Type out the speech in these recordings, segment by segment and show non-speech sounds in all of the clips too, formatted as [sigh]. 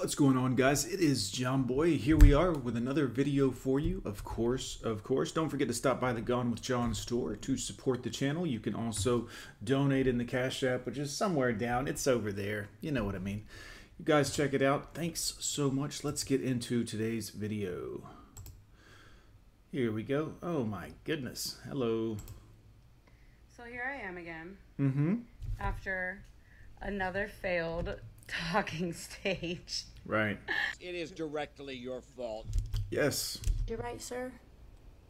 What's going on guys? It is John Boy. Here we are with another video for you. Of course, of course. Don't forget to stop by the Gone with John store to support the channel. You can also donate in the Cash App, which is somewhere down. It's over there. You know what I mean. You guys check it out. Thanks so much. Let's get into today's video. Here we go. Oh my goodness. Hello. So here I am again Mm-hmm. after another failed talking [laughs] stage. Right. It is directly your fault. Yes. You're right, sir.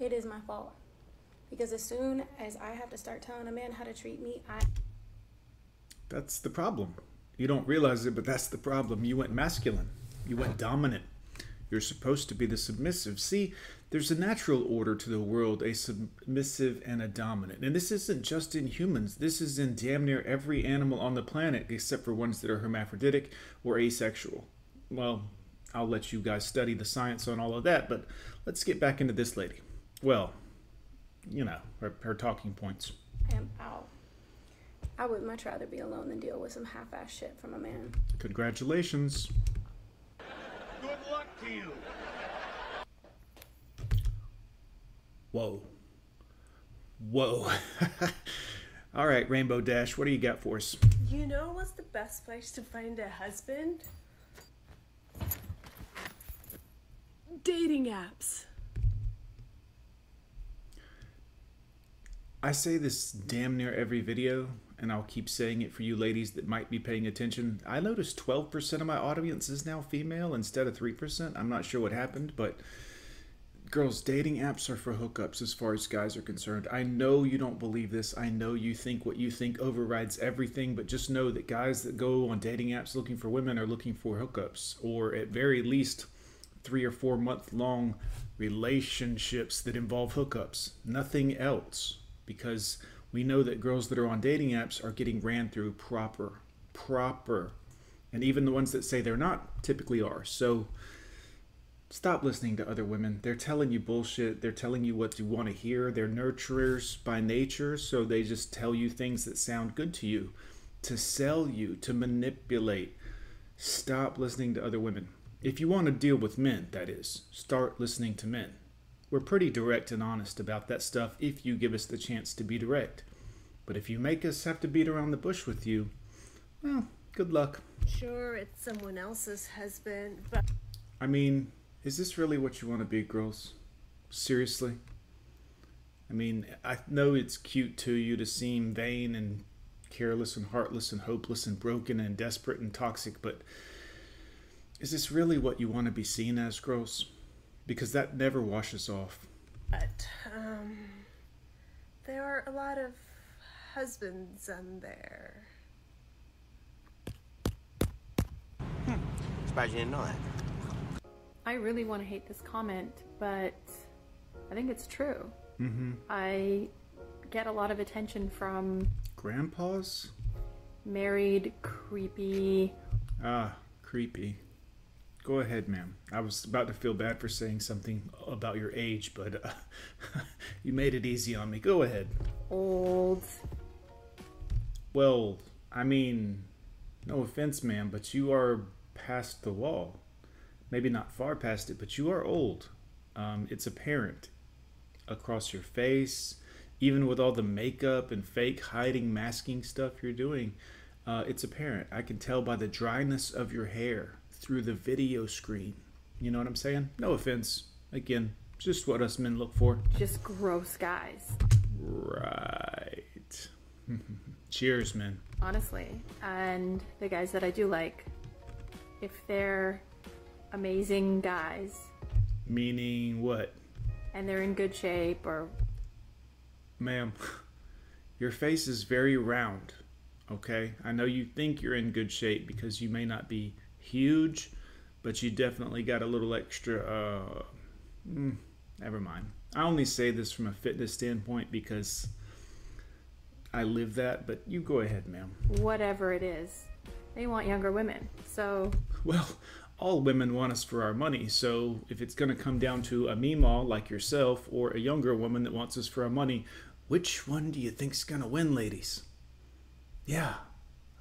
It is my fault. Because as soon as I have to start telling a man how to treat me, I That's the problem. You don't realize it, but that's the problem. You went masculine. You went dominant. You're supposed to be the submissive. See, there's a natural order to the world, a submissive and a dominant. And this isn't just in humans. This is in damn near every animal on the planet, except for ones that are hermaphroditic or asexual. Well, I'll let you guys study the science on all of that, but let's get back into this lady. Well, you know, her, her talking points. am out. I would much rather be alone than deal with some half-ass shit from a man. Congratulations. Good luck to you. Whoa. Whoa. [laughs] All right, Rainbow Dash, what do you got for us? You know what's the best place to find a husband? Dating apps. I say this damn near every video, and I'll keep saying it for you ladies that might be paying attention. I noticed 12% of my audience is now female instead of 3%. I'm not sure what happened, but girls, dating apps are for hookups as far as guys are concerned. I know you don't believe this. I know you think what you think overrides everything, but just know that guys that go on dating apps looking for women are looking for hookups, or at very least three or four month long relationships that involve hookups. Nothing else. Because we know that girls that are on dating apps are getting ran through proper. Proper. And even the ones that say they're not typically are. So stop listening to other women. They're telling you bullshit. They're telling you what you want to hear. They're nurturers by nature, so they just tell you things that sound good to you, to sell you, to manipulate. Stop listening to other women. If you want to deal with men, that is, start listening to men. We're pretty direct and honest about that stuff if you give us the chance to be direct. But if you make us have to beat around the bush with you, well, good luck. Sure, it's someone else's husband, but I mean, is this really what you want to be, girls? Seriously? I mean, I know it's cute to you to seem vain and careless and heartless and hopeless and broken and desperate and toxic, but is this really what you want to be seen as, girls? Because that never washes off. but um there are a lot of husbands on there. Surprised you didn't know that. I really want to hate this comment, but I think it's true. Mm-hmm. I get a lot of attention from Grandpas? married, creepy. Ah, creepy. Go ahead, ma'am. I was about to feel bad for saying something about your age, but uh, [laughs] you made it easy on me. Go ahead. Old. Well, I mean, no offense, ma'am, but you are past the wall. Maybe not far past it, but you are old. Um, it's apparent across your face, even with all the makeup and fake hiding, masking stuff you're doing. Uh, it's apparent. I can tell by the dryness of your hair through the video screen. You know what I'm saying? No offense. Again, just what us men look for. Just gross guys. Right. [laughs] Cheers, man. Honestly. And the guys that I do like, if they're amazing guys Meaning what? and they're in good shape or Ma'am, [laughs] your face is very round, okay? I know you think you're in good shape because you may not be huge, but you definitely got a little extra, uh, mm, never mind. I only say this from a fitness standpoint because I live that, but you go ahead, ma'am. whatever it is, they want younger women. So Well, all women want us for our money, so if it's going to come down to a meemaw like yourself or a younger woman that wants us for our money, which one do you think's going to win, ladies? Yeah,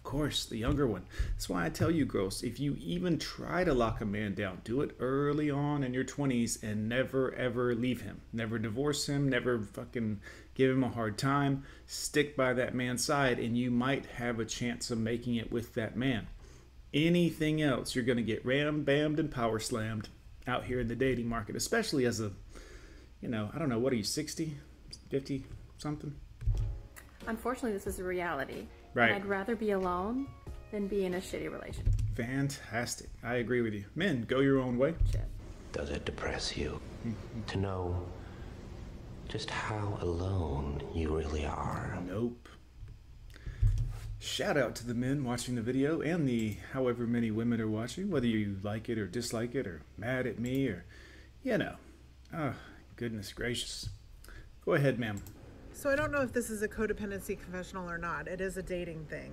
Of course, the younger one. That's why I tell you, girls, if you even try to lock a man down, do it early on in your 20s and never ever leave him. Never divorce him, never fucking give him a hard time. Stick by that man's side, and you might have a chance of making it with that man. Anything else, you're going to get ram bammed and power slammed out here in the dating market, especially as a, you know, I don't know, what are you, 60, 50, something? Unfortunately, this is a reality. Right. And I'd rather be alone than be in a shitty relationship. Fantastic. I agree with you. Men, go your own way. Does it depress you mm-hmm. to know just how alone you really are? Nope. Shout out to the men watching the video and the however many women are watching, whether you like it or dislike it or mad at me or, you know. Oh, goodness gracious. Go ahead, ma'am. So I don't know if this is a codependency confessional or not. It is a dating thing.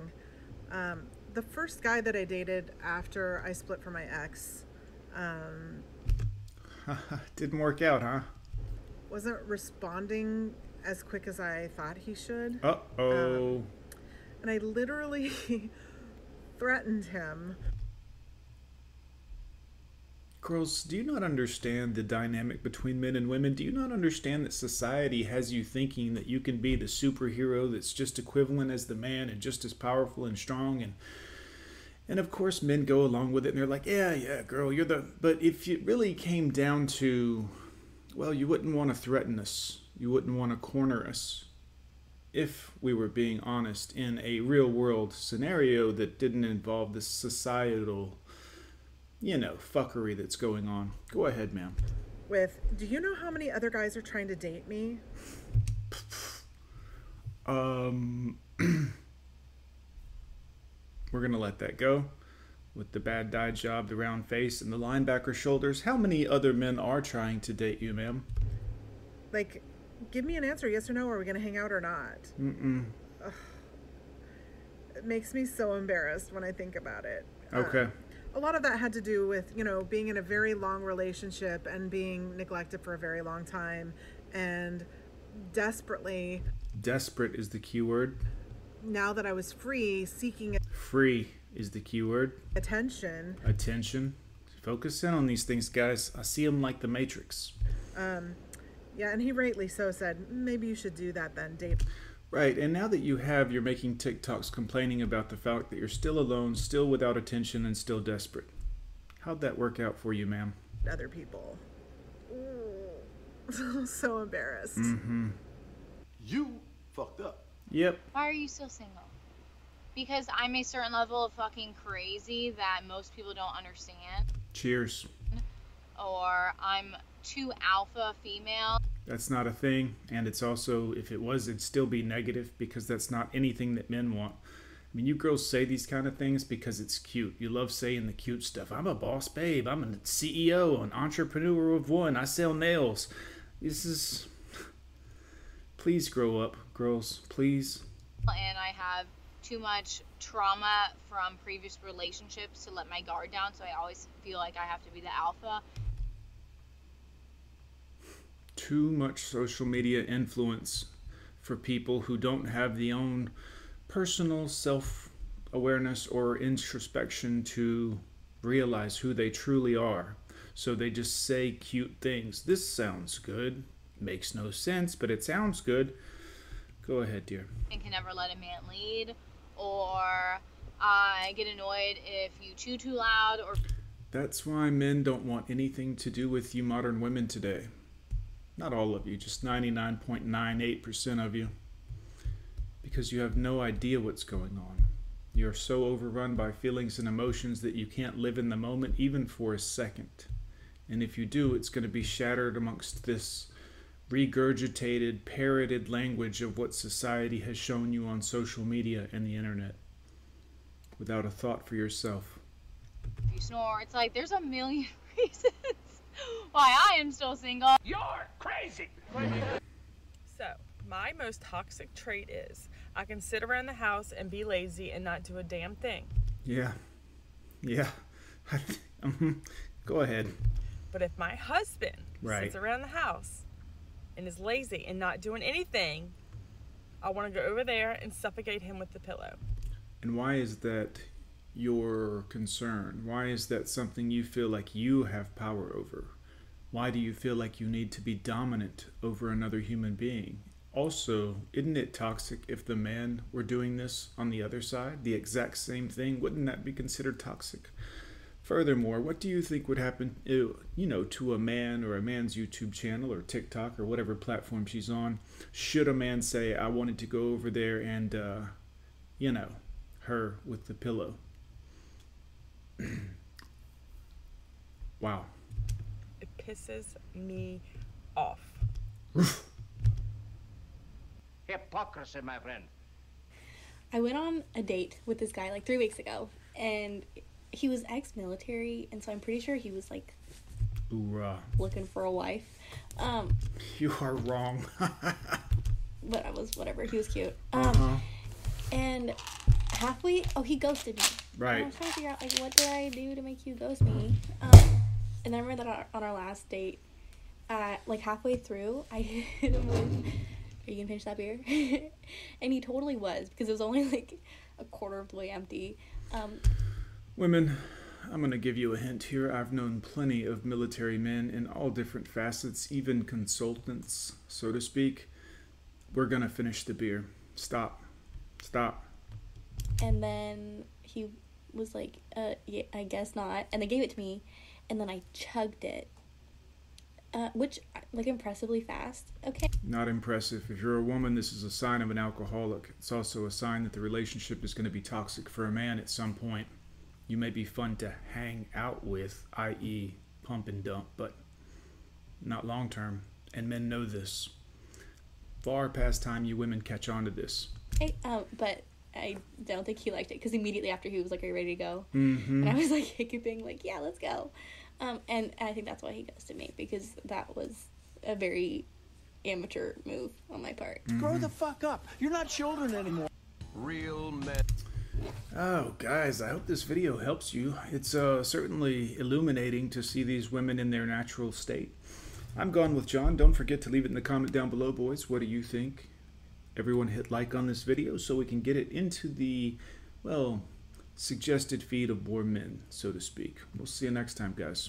Um, the first guy that I dated after I split from my ex um, [laughs] Didn't work out, huh? wasn't responding as quick as I thought he should. Uh oh. And I literally [laughs] threatened him. Girls, do you not understand the dynamic between men and women? Do you not understand that society has you thinking that you can be the superhero that's just equivalent as the man and just as powerful and strong and and of course men go along with it and they're like, "Yeah, yeah, girl, you're the but if it really came down to well, you wouldn't want to threaten us. You wouldn't want to corner us. If we were being honest in a real world scenario that didn't involve this societal you know, fuckery that's going on. Go ahead, ma'am. With, do you know how many other guys are trying to date me? Um, [clears throat] we're gonna let that go. With the bad dye job, the round face, and the linebacker shoulders, how many other men are trying to date you, ma'am? Like, give me an answer, yes or no. Are we gonna hang out or not? Mm-mm. It makes me so embarrassed when I think about it. Uh, Okay. A lot of that had to do with you know being in a very long relationship and being neglected for a very long time and desperately Desperate is the key word. now that i was free seeking Free is the key word. attention Attention. Focus in on these things, guys. I see them like the Matrix. Um, yeah and he rightly so said maybe you should do that then date Right, and now that you have, you're making TikToks complaining about the fact that you're still alone, still without attention, and still desperate. How'd that work out for you, ma'am? other people Ooh. [laughs] so embarrassed Mm-hmm. You fucked up. Yep. Why are you still single? Because I'm a certain level of fucking crazy that most people don't understand. Cheers. Or I'm too alpha female. That's not a thing, and it's also, if it was, it'd still be negative because that's not anything that men want. I mean, you girls say these kind of things because it's cute. You love saying the cute stuff. I'm a boss babe. I'm a CEO, an entrepreneur of one. I sell nails. This is. Please grow up, girls. Please. And I have too much trauma from previous relationships to let my guard down. So I always feel like I have to be the alpha. Too much social media influence for people who don't have the own personal self awareness or introspection to realize who they truly are. So they just say cute things. This sounds good. Makes no sense, but it sounds good. Go ahead, dear. and can never let a man lead. Or I get annoyed if you chew too loud or That's why men don't want anything to do with you modern women today. Not all of you, just 99.98% of you. Because you have no idea what's going on. You're so overrun by feelings and emotions that you can't live in the moment even for a second. And if you do, it's going to be shattered amongst this regurgitated, parroted language of what society has shown you on social media and the internet without a thought for yourself. you snore. It's like there's a million [laughs] reasons [gasps] why I am still single. You're crazy. So, my most toxic trait is I can sit around the house and be lazy and not do a damn thing. Yeah. Yeah. Mhm. [laughs] Go ahead. But if my husband Right. sits around the house and is lazy and not doing anything, I want to go over there and suffocate him with the pillow. And why is that your concern? Why is that something you feel like you have power over? Why do you feel like you need to be dominant over another human being? Also, isn't it toxic if the man were doing this on the other side, the exact same thing? Wouldn't that be considered toxic? Furthermore, what do you think would happen, you know, to a man or a man's YouTube channel or TikTok or whatever platform she's on? Should a man say, "I wanted to go over there and, uh, you know, her with the pillow"? [clears throat] wow. It pisses me off. [sighs] Hypocrisy, my friend. I went on a date with this guy like three weeks ago, and he was ex-military, and so I'm pretty sure he was like Hoorah. looking for a wife. Um, You are wrong. [laughs] but I was whatever. He was cute. Um, uh-huh. and halfway, oh, he ghosted me. And I Right. was trying to figure out like what did I do to make you ghost me? Um, and I remember that on our, on our last date, uh, like halfway through, [laughs] I hit him with, "Are you gonna finish that beer?" [laughs] and he totally was because it was only like a quarter of the way empty. Um, Women, I'm going to give you a hint here. I've known plenty of military men in all different facets, even consultants, so to speak. We're going to finish the beer. Stop. Stop. And then he was like, uh, yeah, I guess not. And they gave it to me, and then I chugged it, uh, which like impressively fast. Okay. Not impressive. If you're a woman, this is a sign of an alcoholic. It's also a sign that the relationship is going to be toxic for a man at some point. You may be fun to hang out with, i.e., pump and dump, but not long term. And men know this. Far past time you women catch on to this. I, um, but I don't think he liked it because immediately after he was like, "Are you ready to go?" Mhm. And I was [laughs] like hiccuping, like, "Yeah, let's go." Um, and, and I think that's why he ghosted me because that was a very amateur move on my part. Grow the fuck up. You're not children anymore. Real men. Oh, guys, I hope this video helps you. It's uh, certainly illuminating to see these women in their natural state. I'm gone with John. Don't forget to leave it in the comment down below, boys. What do you think? Everyone hit like on this video so we can get it into the, well, suggested feed of more men, so to speak. We'll see you next time, guys.